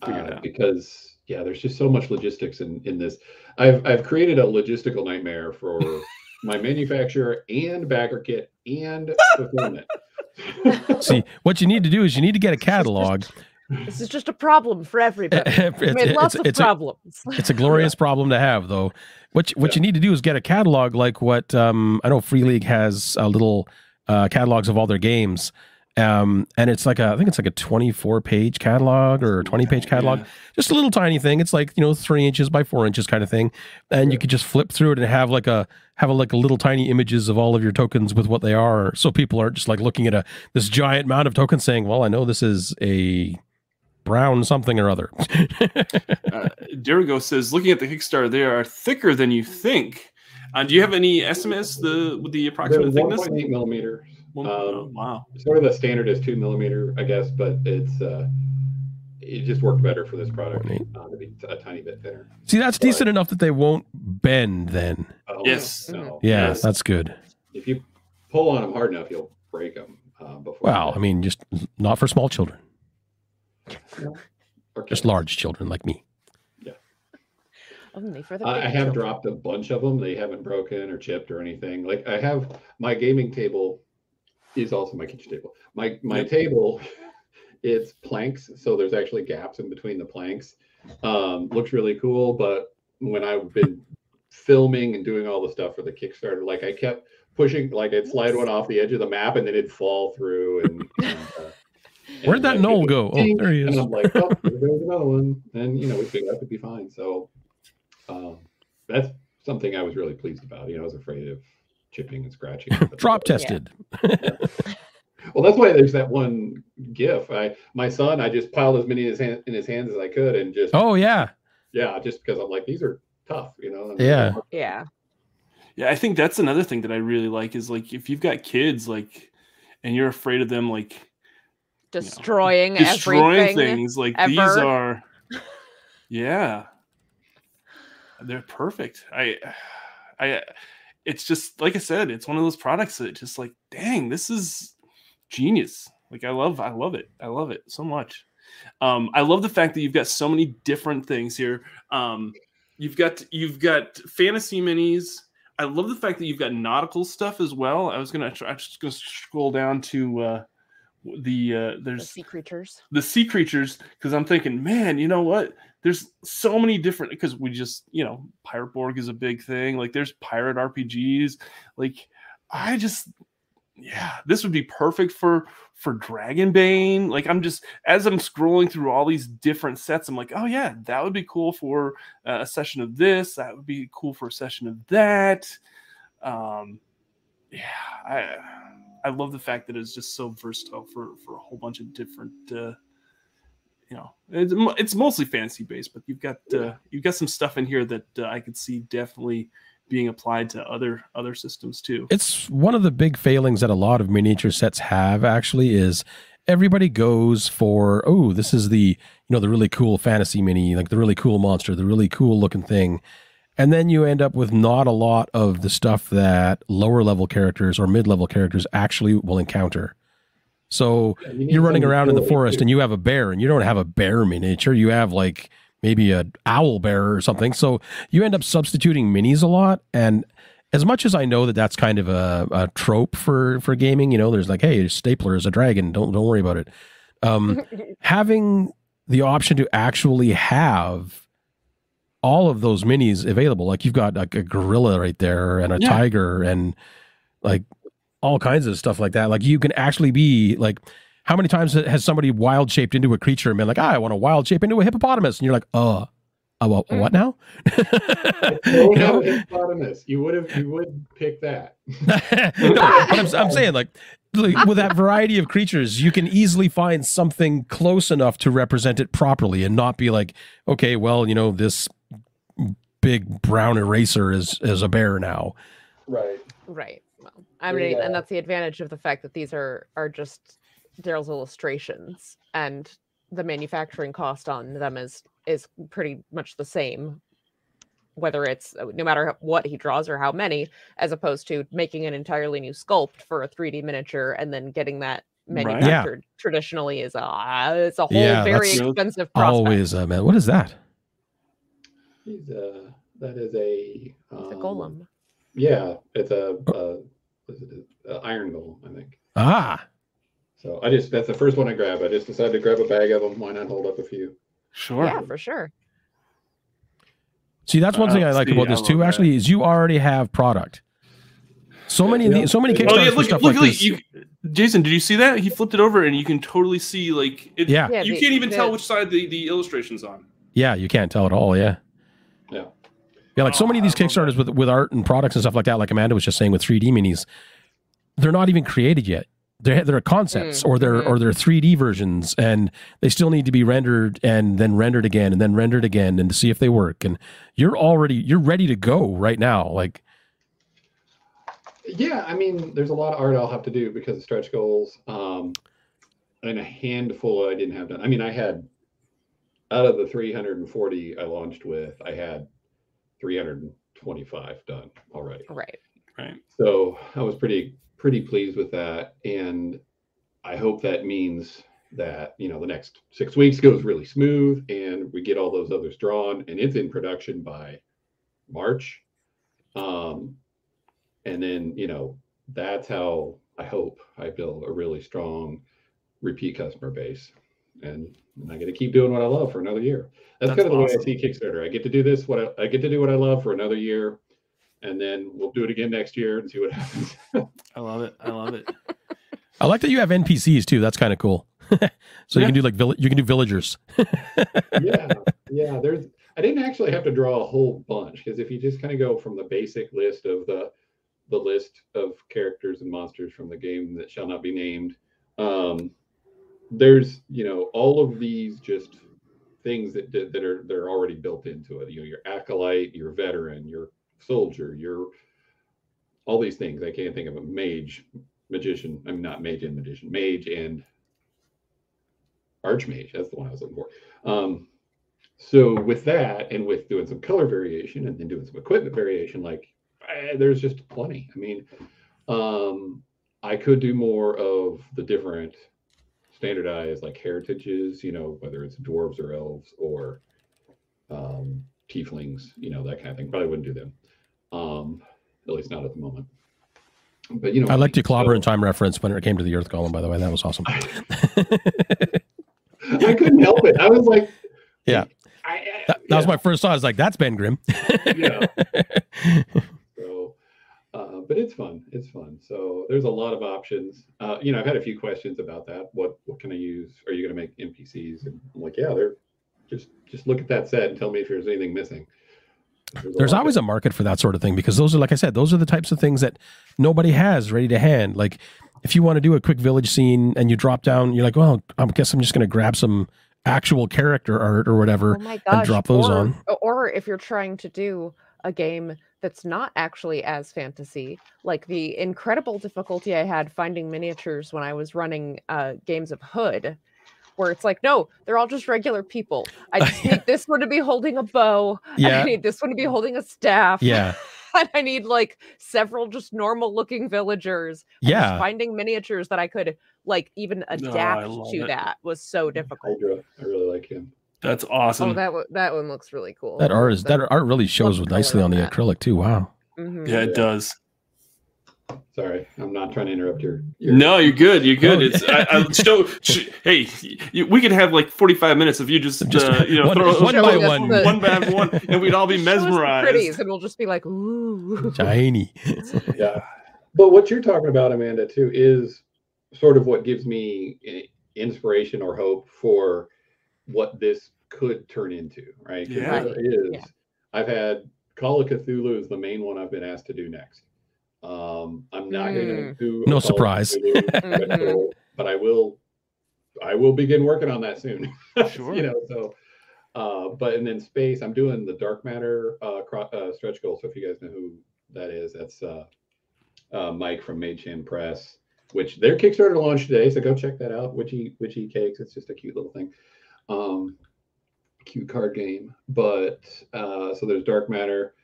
Uh, because yeah, there's just so much logistics in in this. I've I've created a logistical nightmare for my manufacturer and BackerKit and fulfillment. See, what you need to do is you need to get a catalog. This is just a problem for everybody. it's, I made lots it's- of it's a, problems. it's a glorious problem to have, though. What you- what you need to do is get a catalog like what um, I know Free League has a little uh, catalogs of all their games. Um, and it's like a, I think it's like a 24 page catalog or a 20 page catalog, Yeah. just a little tiny thing. It's like, you know, three inches by four inches kind of thing. And you Yeah. could just flip through it and have like a, have a, like a little tiny images of all of your tokens with what they are. So people aren't just like looking at a, this giant mound of tokens saying, well, I know this is a brown something or other. Uh, Dirigo says, looking at the Kickstarter, they are thicker than you think. Uh, do you have any estimates the with the They're approximate thickness? 1.8 millimeters. One- um, oh, wow. Sort of the standard is two millimeter, I guess, but it's uh, it just worked better for this product uh, to be a tiny bit thinner. See, that's decent enough that they won't bend then. Oh, Yes. no. Yeah, Yes. that's good. If you pull on them hard enough, you'll break them. Uh, before Well, I mean, just not for small children, Or just large children like me. Only for the I, I have dropped a bunch of them. They haven't broken or chipped or anything. Like I have my gaming table is also my kitchen table. My my Yep. table, it's planks, so there's actually gaps in between the planks. Um, looks really cool, but when I've been filming and doing all the stuff for the Kickstarter, like I kept pushing, like I'd slide one off the edge of the map and then it'd fall through. And, and uh, Where'd and, that like, knoll it would go? Oh, there he is. And is. I'm like, oh, there goes another one. And you know, we figured out to be fine. So um, that's something I was really pleased about. You know, I was afraid of chipping and scratching. but- Drop tested. Well, that's why there's that one GIF. I my son, I just piled as many in his, hand, in his hands as I could, and just Oh yeah, yeah, just because I'm like these are tough, you know. and- Yeah. Yeah. Yeah, I think that's another thing that I really like is like if you've got kids like and you're afraid of them like Destroying, destroying everything. things like these are yeah they're perfect i i it's just like i said it's one of those products that just like dang this is genius like i love i love it i love it so much um i love the fact that you've got so many different things here um you've got you've got fantasy minis I love the fact that you've got nautical stuff as well. I was gonna try, I'm just gonna scroll down to uh, the uh, The there's sea creatures. the sea creatures because I'm thinking, man, you know what? There's so many different because we just, you know, Pirate Borg is a big thing. Like there's pirate RPGs. Like I just yeah, this would be perfect for for Dragonbane. Like I'm just as I'm scrolling through all these different sets, I'm like, oh yeah, that would be cool for uh, a session of this. That would be cool for a session of that. Um, yeah, I I love the fact that it's just so versatile for for a whole bunch of different. Uh, you know, it's, it's mostly fantasy based, but you've got uh, you've got some stuff in here that uh, I could see definitely being applied to other other systems too. It's one of the big failings that a lot of miniature sets have actually is everybody goes for oh this is the you know the really cool fantasy mini like the really cool monster the really cool looking thing. And then you end up with not a lot of the stuff that lower level characters or mid level characters actually will encounter so you you're running around in the forest and you have a bear and you don't have a bear miniature. You have like maybe a owl bear or something. So you end up substituting minis a lot. And as much as i know that that's kind of a, a trope for for gaming you know there's like hey stapler is a dragon. Don't don't worry about it. Um having the option to actually have all of those minis available like you've got like a gorilla right there and a Yeah. tiger and like all kinds of stuff like that like you can actually be like how many times has somebody wild shaped into a creature and been like ah, i want to wild shape into a hippopotamus and you're like uh uh, what, what now You You would have know? hippopotamus. You would have. You would pick that. no, but I'm, I'm saying like, like with that variety of creatures, you can easily find something close enough to represent it properly and not be like, okay, well, you know, this big brown eraser is is a bear now. Right. Right. Well, I mean, Yeah. and that's the advantage of the fact that these are are just Daryl's illustrations, and the manufacturing cost on them is is pretty much the same, whether it's uh, no matter what he draws or how many, as opposed to making an entirely new sculpt for a 3D miniature and then getting that Right. Yeah. manufactured. Traditionally, is a it's a whole Yeah, very that's expensive prospect. Always, uh, man. What is that? He's uh that is a It's a um, golem. Yeah, it's a uh, what is it? Uh, iron golem, I think. Ah, So I just that's the first one I grabbed. I just decided to grab a bag of them. Why not hold up a few? Sure. Yeah, for sure. see, that's one thing Uh, I like see, about this too. that. Actually, is you already have product. So many, Yeah. the, so many Kickstarters Oh yeah, look, stuff look, like look, this. you, Jason, did you see that? He flipped it over, and you can totally see like it, Yeah. Yeah, you the- can't even tell which side the the illustration's on. Yeah, you can't tell at all. Yeah. Yeah. Yeah, like so many of these I love that. Kickstarters with with art and products and stuff like that, like Amanda was just saying with 3D minis, they're not even created yet. They're they're concepts Mm, or they're mhm. or they're 3D versions, and they still need to be rendered and then rendered again and then rendered again and to see if they work. And you're already you're ready to go right now. Like Yeah, I mean, there's a lot of art I'll have to do because of stretch goals. Um, and a handful I didn't have done. I mean, I had out of the 340 I launched with, I had 325 done already. Right. Right. So I was pretty pretty pleased with that, and I hope that means that you know the next six weeks goes really smooth, and we get all those others drawn, and it's in production by March. Um, and then you know that's how I hope I build a really strong repeat customer base, and, and I get to keep doing what I love for another year. That's, That's kind of the way I see Kickstarter. I get to do this what I, I get to do what I love for another year, and then we'll do it again next year and see what happens. I love it. I love it. I like that you have NPCs too. That's kind of cool. so you can do like vill- you can do villagers. yeah, yeah. There's I didn't actually have to draw a whole bunch because if you just kind of go from the basic list of the the list of characters and monsters from the game that shall not be named, um, there's you know all of these just things that that are they're already built into it. You know, your acolyte, your veteran, your soldier, your all these things. I can't think of a mage, magician. I'm not mage and magician, mage and archmage. That's the one I was looking for. Um, so with that, and with doing some color variation, and then doing some equipment variation, like eh, there's just plenty. I mean, um, I could do more of the different standardized like heritages. You know, whether it's dwarves or elves or um, tieflings. You know, that kind of thing. Probably wouldn't do them. Um, at least not at the moment. But you know, I liked your clobber so- and time reference when it came to the Earth Golem. By the way, that was awesome. I couldn't help it. I was like, Yeah. I, I, That, that was my first thought. I was like, "That's Ben Grimm." Yeah. So, uh, but it's fun. It's fun. So there's a lot of options. Uh, you know, I've had a few questions about that. What what can I use? Are you going to make NPCs? And I'm like, yeah, they're just just look at that set and tell me if there's anything missing. There's lot always a market for that sort of thing because those are, like I said, those are the types of things that nobody has ready to hand. Like if you want to do a quick village scene and you drop down, you're like, well, I guess I'm just going to grab some actual character art or whatever. Oh my gosh. drop those or, on. Or if you're trying to do a game that's not actually as fantasy, like the incredible difficulty I had finding miniatures when I was running uh, games of Hood, where it's like, no, they're all just regular people. I just need this one to be holding a bow. Yeah. I need this one to be holding a staff. Yeah. and I need like several just normal looking villagers. and Yeah. finding miniatures that I could like even adapt love to it. that was so difficult. Hydra. I really like him. That's awesome. Oh, that one that one looks really cool. That art is that art really shows nicely on the that. acrylic too. Wow. Mhm. yeah, it does. Sorry, I'm not trying to interrupt your. your No, you're good. You're good. Oh, It's I, I show, sh- Hey, you, we could have like 45 minutes if you just, Just uh, you know one- throw one by throw one. one by one, and we'd all be Show us the mesmerized. pretties, and we'll just be like, ooh. Shiny. yeah but what you're talking about amanda too is sort of what gives me inspiration or hope for what this could turn into right? Yeah. there is Yeah. i've had call of cthulhu is the main one i've been asked to do next um i'm not going to do No Call surprise. Cthulhu Mhm. but i will i will begin working on that soon Sure. you know so uh but and then space i'm doing the dark matter uh, cro- uh stretch goal so if you guys know who that is that's uh uh, Mike from Mage Hand Press, which their Kickstarter launched today. So go check that out. Witchy Witchy Cakes. It's just a cute little thing. Um, cute card game. But uh, so there's Dark Matter,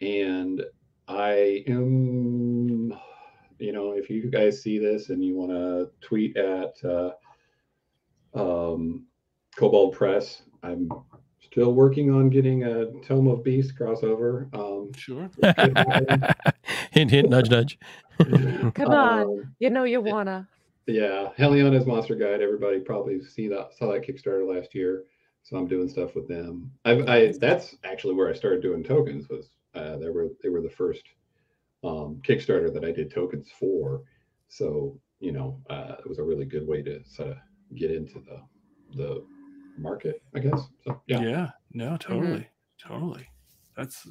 and I am, you know, if you guys see this and you want to tweet at uh, um, Kobold Press, I'm still working on getting a Tome of Beast crossover. Um, Sure. hint, hint, nudge, nudge. Come on. um, You know you wanna. Yeah, Heliana's Monster Guide. Everybody probably see that saw that Kickstarter last year, so I'm doing stuff with them. I've, I that's actually where I started doing tokens. Was uh, they were they were the first um, Kickstarter that I did tokens for. So you know, uh, it was a really good way to sort of get into the the market, I guess. So Yeah. yeah, No, totally. Totally. That's.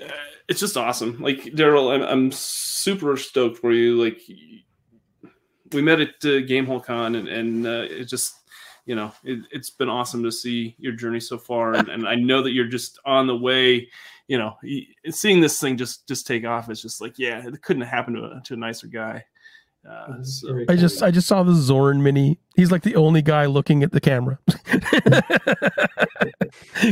Uh, it's just awesome. Like Daryl, I'm, I'm super stoked for you. Like we met at uh, Gamehole Con, and and uh, it just you know it, it's been awesome to see your journey so far, and, and I know that you're just on the way. You know, seeing this thing just just take off is just like yeah, it couldn't have happened to a, to a nicer guy. Uh, so, I just I just saw the Zorn mini. He's like the only guy looking at the camera.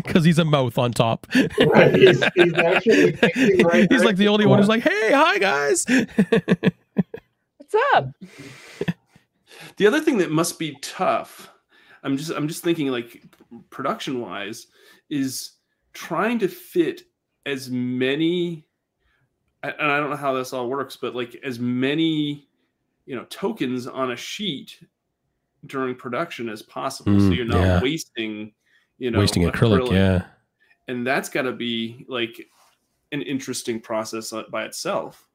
Cause he's a mouth on top. Right, he's- he's actually facing right he's like the only one us. who's like, hey, hi guys. What's up? the other thing that must be tough i'm just i'm just thinking like production wise is trying to fit as many and i don't know how this all works but like as many you know tokens on a sheet during production as possible so Mm, you're not yeah. wasting you know Wasting acrylic, yeah. and that's got to be like an interesting process uh, by itself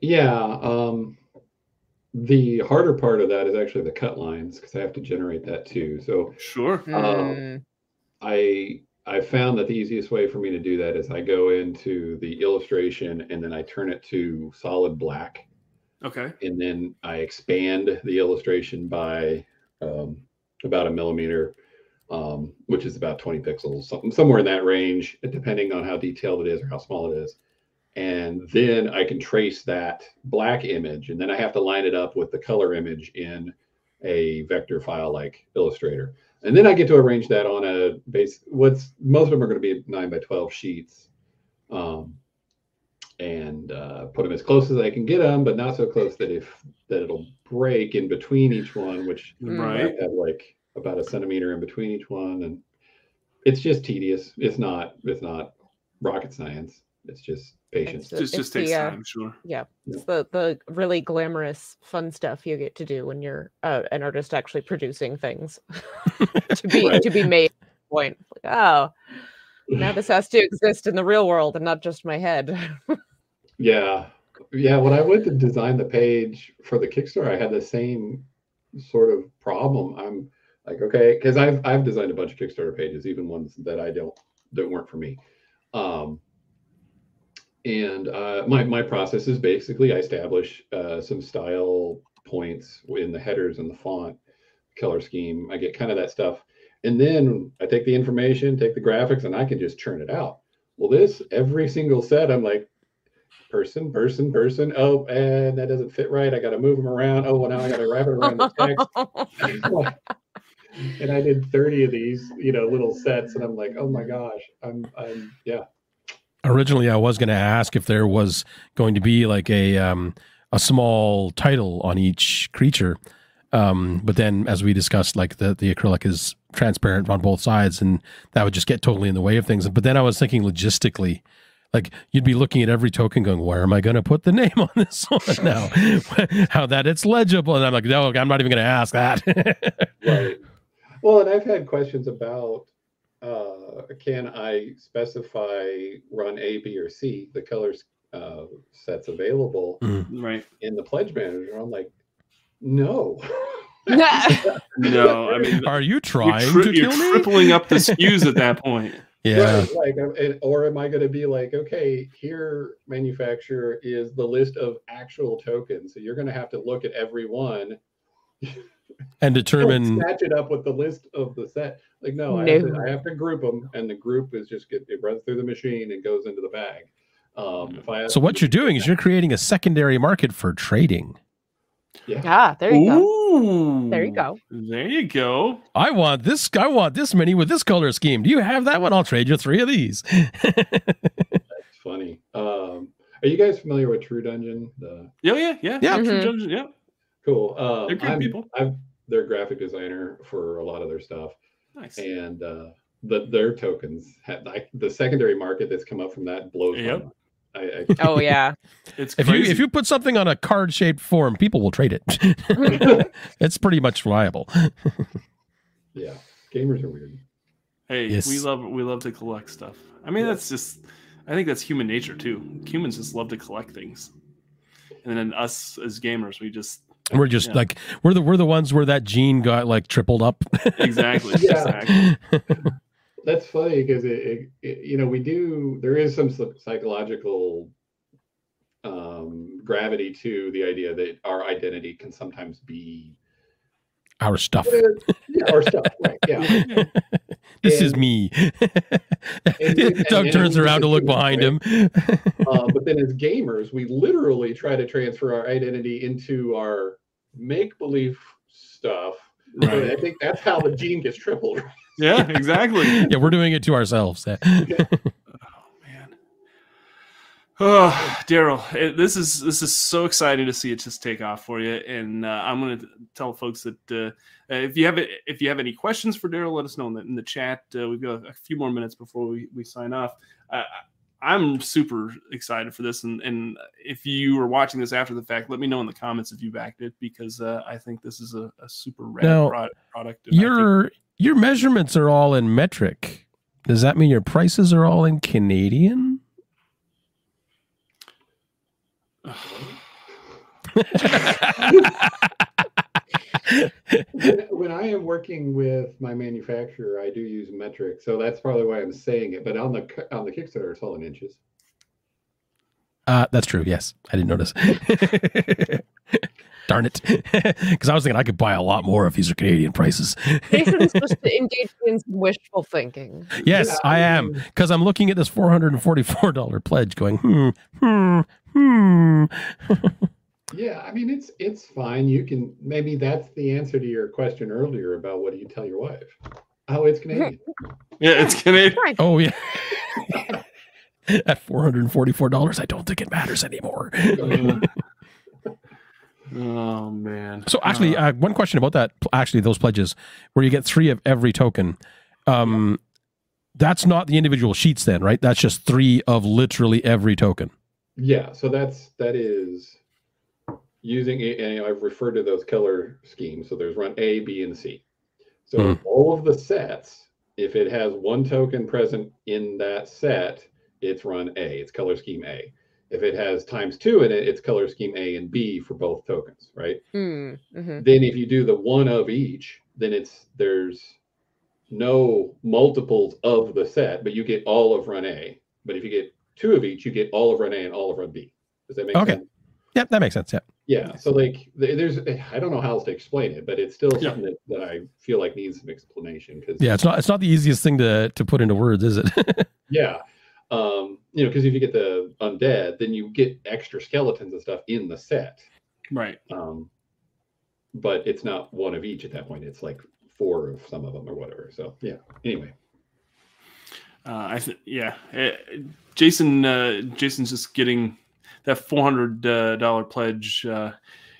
Yeah. Um, the harder part of that is actually the cut lines because I have to generate that too. So sure Um, Hmm. I I found that the easiest way for me to do that is I go into the illustration and then I turn it to solid black okay and then I expand the illustration by um, about a millimeter, um, which is about 20 pixels, something somewhere in that range, depending on how detailed it is or how small it is. And then I can trace that black image, and then I have to line it up with the color image in a vector file like Illustrator. And then I get to arrange that on a base. What's most of them are going to be nine by 12 sheets. Um, and uh, put them as close as I can get them, but not so close that if that it'll break in between each one, which Mm. Right have like about a centimeter in between each one, and it's just tedious. It's not. It's not rocket science. It's just patience. It's just just it's the, takes uh, time, sure. Yeah, it's the the really glamorous, fun stuff you get to do when you're uh, an artist actually producing things to be Right. to be made. Point. Like, oh, now this has to exist in the real world and not just my head. Yeah. Yeah. When I went to design the page for the Kickstarter, I had the same sort of problem. I'm like, okay, because I've I've designed a bunch of Kickstarter pages, even ones that I don't that weren't for me. Um and uh my my process is basically I establish uh some style points in the headers and the font color scheme. I get kind of that stuff. And then I take the information, take the graphics, and I can just churn it out. Well, this every single set, I'm like, person, person, person. Oh, and that doesn't fit right. I got to move them around. Oh, well, now I got to wrap it around the text. and I did 30 of these, you know, little sets, and I'm like, oh my gosh, I'm, I'm, yeah, Originally, I was going to ask if there was going to be like a um, a small title on each creature, um, but then as we discussed, like the the acrylic is transparent on both sides, and that would just get totally in the way of things. But then I was thinking logistically. Like you'd be looking at every token, going, "Where am I going to put the name on this one now? How that it's legible?" And I'm like, "No, I'm not even going to ask that." right. Well, and I've had questions about uh, can I specify run A, B, or C, the colors uh, sets available Right. in the pledge manager. I'm like, no. No, I mean Are you you're, trying tri- to you're kill me? tripling up the SKUs at that point. Yeah. Right, like, uh, or am I going to be like, okay, here, manufacturer is the list of actual tokens. So you're going to have to look at every one, And determine match it up with the list of the set. Like, no, I, Have to, I have to group them, and the group is just get it runs through the machine and goes into the bag. Um, if I So what you're doing is you're creating a secondary market for trading. ah, there you go. There you go. There you go. I want this. I want this many with this color scheme. Do you have that one? I'll trade you three of these. That's funny. Um, are you guys familiar with True Dungeon? The Yeah, yeah, yeah. Yeah. True Mhm. Dungeon, yeah. Cool. Um, They're great I'm, people. I'm their graphic designer for a lot of their stuff. Nice. and uh, the their tokens had like the secondary market that's come up from that blows my Yep. mind. I, I, Oh yeah. It's if you if you put something on a card shaped form, people will trade it. it's pretty much reliable. yeah, gamers are weird. hey, Yes. we love we love to collect stuff. I mean, Yeah. that's just I think that's human nature too. Humans just love to collect things. And then us as gamers, we just We're just Yeah. like we're the we're the ones where that gene got like tripled up. exactly, Yeah. exactly. That's funny because it, it, it, you know, we do. There is some psychological um, gravity to the idea that our identity can sometimes be Our stuff. yeah, our stuff. Right? Yeah, This is me. and- Doug and turns around to look behind it, him. uh, but then as gamers, we literally try to transfer our identity into our make believe stuff. Right. I think that's how the gene gets tripled. Yeah, exactly. yeah, we're doing it to ourselves. Man. Oh, Daryl, this is this is so exciting to see it just take off for you, and uh, I'm going to tell folks that uh, if you have if you have any questions for Daryl, let us know in the, in the chat. Uh, we've got a few more minutes before we, we sign off. Uh, I'm super excited for this, and and if you are watching this after the fact, let me know in the comments if you backed it because uh, I think this is a, a super rad Now, pro- product. I think- Your your measurements are all in metric. Does that mean your prices are all in Canadian? When, when I am working with my manufacturer, I do use metric, so that's probably why I'm saying it. But on the on the Kickstarter, it's all in inches. Uh, that's true. Yes, I didn't notice. Darn it! Because I was thinking I could buy a lot more if these are Canadian prices. Jason's just engaged in wishful thinking. yes, Yeah, I am. mean, Because I'm looking at this four hundred and forty-four dollar pledge, going hmm hmm hmm. Yeah, I mean it's it's fine. You can maybe that's the answer to your question earlier about what do you tell your wife? Oh, it's Canadian. yeah, it's Canadian. Oh yeah. At four hundred and forty-four dollars, I don't think it matters anymore. oh man. So actually, Uh, uh, one question about that. Actually, those pledges where you get three of every token. Um, that's not the individual sheets then, right? That's just three of literally every token. Yeah, so that's that is using a- and I've referred to those color schemes. So there's run A, B, and C. So Mhm. all of the sets, if it has one token present in that set, it's run A. It's color scheme A. If it has times two in it, it's color scheme A and B for both tokens, right? Mm, mhm. Then if you do the one of each, then it's there's no multiples of the set, but you get all of run A. But if you get two of each, you get all of run A and all of run B. Does that make Okay. sense? Yep, that makes sense. Yeah. Yeah. So like there's I don't know how else to explain it, but it's still Yeah. something that, that I feel like needs some explanation because Yeah, it's not it's not the easiest thing to to put into words, is it? yeah. Um, you know, because if you get the undead, then you get extra skeletons and stuff in the set. Right. Um, but it's not one of each at that point. It's like four of some of them or whatever. So yeah. Anyway. Uh, I th- yeah. Uh, Jason. Uh, Jason's just getting that four hundred dollar pledge. Uh,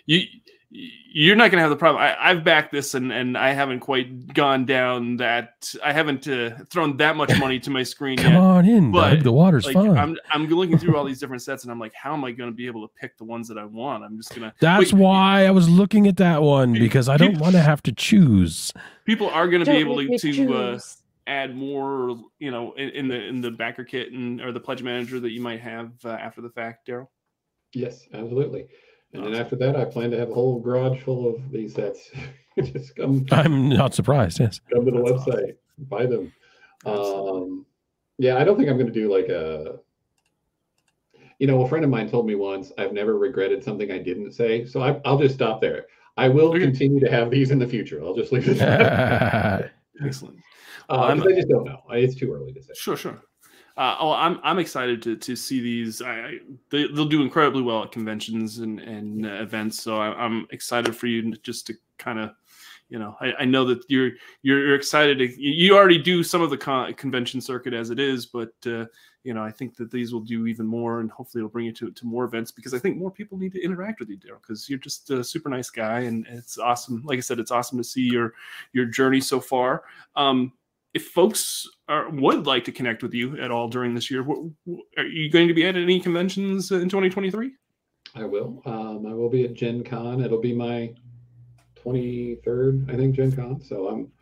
you you're not gonna have the problem. I, I've backed this and and I haven't quite gone down that. I haven't uh, thrown that much money to my screen Come yet. on in, but, Doug. The water's Like fine. I'm I'm looking through all these different sets and I'm like, how am I going to be able to pick the ones that I want? I'm just gonna. That's Wait, why I was looking at that one because I don't want to have to choose. People are going to be Don't able to me to uh, choose. Add more, you know, in, in the in the BackerKit and or the pledge manager that you might have uh, after the fact, Daryl. Yes, absolutely. And then after that, I plan to have a whole garage full of these sets. Just come I'm not surprised. Yes. come to the That's awesome. website, buy them. Um, yeah, I don't think I'm going to do like a. You know, a friend of mine told me once, I've never regretted something I didn't say. So I, I'll just stop there. I will Okay. continue to have these in the future. I'll just leave it at that. Excellent. Uh, I'm- I just don't know. It's too early to say. Sure, sure. Uh, oh, I'm I'm excited to to see these. I, I they, they'll do incredibly well at conventions and and uh, events. So I, I'm excited for you just to kind of, you know, I, I know that you're you're you're excited. To, you already do some of the con- convention circuit as it is, but uh, you know, I think that these will do even more, and hopefully it'll bring you to to more events because I think more people need to interact with you, Daryl, because you're just a super nice guy, and it's awesome. Like I said, it's awesome to see your your journey so far. Um, if folks are, would like to connect with you at all during this year, are you going to be at any conventions in 2023? I will. Um, I will be at Gen Con. It'll be my 23rd, I think, Gen Con. So I'm.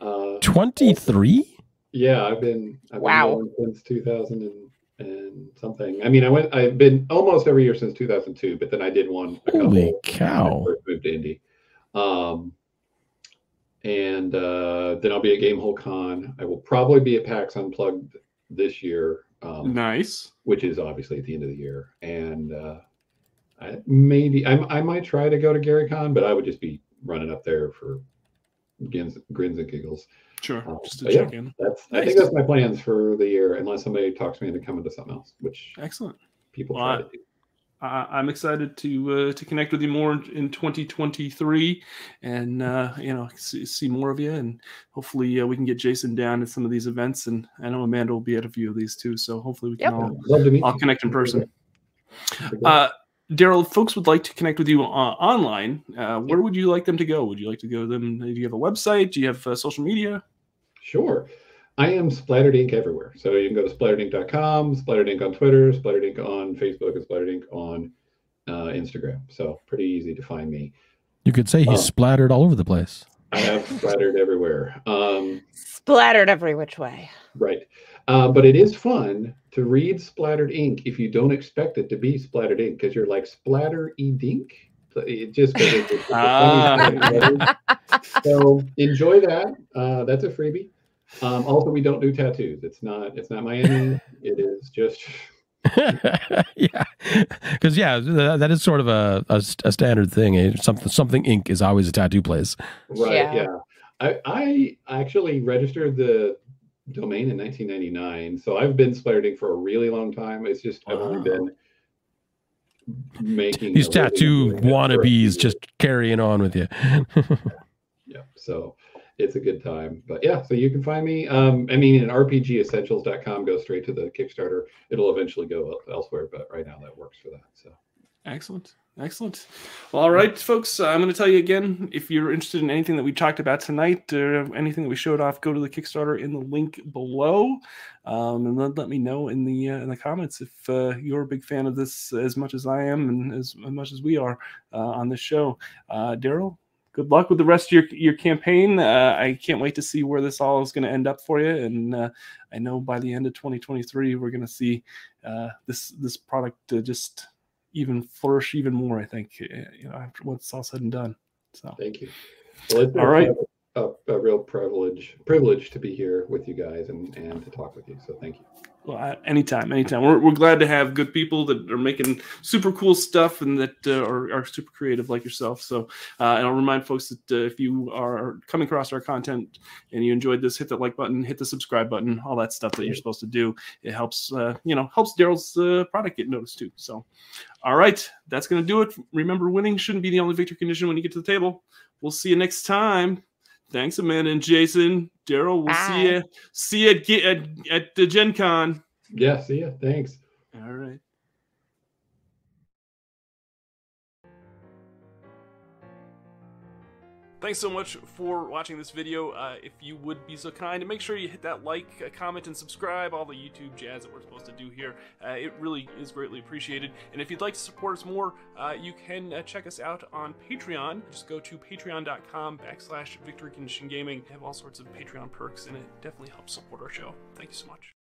Uh, 23? yeah, I've been. I've Wow. been since 2000 and, and something. I mean, I went. I've been almost every year since 2002, but then I did one. A Holy couple cow. I first moved to Indy. Um, and uh, then I'll be at Gamehole Con. I will probably be at PAX Unplugged this year. Um, Nice. which is obviously at the end of the year. And uh, I, maybe I, I might try to go to Gary Con, but I would just be running up there for grins, grins and giggles. Sure. Oh, Just to but yeah. in. That's I think that's my plans for the year, unless somebody talks me into coming to something else, which Excellent. people Well, try I- to do. I I'm excited to uh, to connect with you more in 2023, and uh, you know see, see more of you, and hopefully uh, we can get Jason down at some of these events, and I know Amanda will be at a few of these too, so hopefully we can Yep. all Love to meet all you. connect in person. Okay. Daryl, folks would like to connect with you uh, online, uh, where would you like them to go? Would you like to go to them? Do you have a website? Do you have uh, social media? Sure. I am Splattered Ink everywhere. So you can go to splatteredink.com, Splattered Ink on Twitter, Splattered Ink on Facebook, and Splattered Ink on uh, Instagram. So pretty easy to find me. You could say he's Oh. splattered all over the place. I have splattered everywhere. Um, Splattered every which way. right. Uh, but it is fun to read splattered ink if you don't expect it to be splattered ink because you're like splatter e dink. It just 'cause it's, it's a Ah. funny sounding letter. so enjoy that. Uh, that's a freebie. Um, also, we don't do tattoos. It's not. It's not Miami. it is just. yeah, because yeah, th- that is sort of a, a, a standard thing. eh? Something something ink is always a tattoo place. Right. Yeah. Yeah. I, I actually registered the domain in 1999, so I've been splattered for a really long time. It's just I've only been making These tattoo doing it for a few wannabes just carrying on with you. yeah so it's a good time but yeah so you can find me um i mean in rpgessentials.com go straight to the kickstarter it'll eventually go elsewhere but right now that works for that so Excellent. Excellent. Well, all right, folks. Uh, I'm going to tell you again if you're interested in anything that we talked about tonight or anything that we showed off, go to the Kickstarter in the link below, um, and let, let me know in the uh, in the comments if uh, you're a big fan of this as much as I am and as, as much as we are uh, on this show. Uh, Daryl, good luck with the rest of your your campaign. Uh, I can't wait to see where this all is going to end up for you, and I know by the end of 2023 we're going to see this this product just even flourish even more. I think eh, you know after what's all said and done. So thank you. Well, all right. A, a, real privilege privilege to be here with you guys and and to talk with you. So thank you. Well, anytime, anytime. We're, we're glad to have good people that are making super cool stuff and that uh, are, are super creative like yourself. So, uh, and I'll remind folks that uh, if you are coming across our content and you enjoyed this, hit that like button, hit the subscribe button, all that stuff that you're supposed to do. It helps, uh, you know, helps Daryl's uh, product get noticed too. So, all right, that's going to do it. Remember, winning shouldn't be the only victory condition when you get to the table. We'll see you next time. Thanks, Amanda and Jason. Daryl, we'll Bye. see you see you at, at, at the Gen Con. Yeah, see you. Thanks. All right. Thanks so much for watching this video. Uh, if you would be so kind, make sure you hit that like, uh, comment, and subscribe, all the YouTube jazz that we're supposed to do here. Uh, it really is greatly appreciated. And if you'd like to support us more, uh, you can uh, check us out on Patreon. Just go to patreon.com backslash victory condition gaming. Have all sorts of Patreon perks, and it definitely helps support our show. Thank you so much.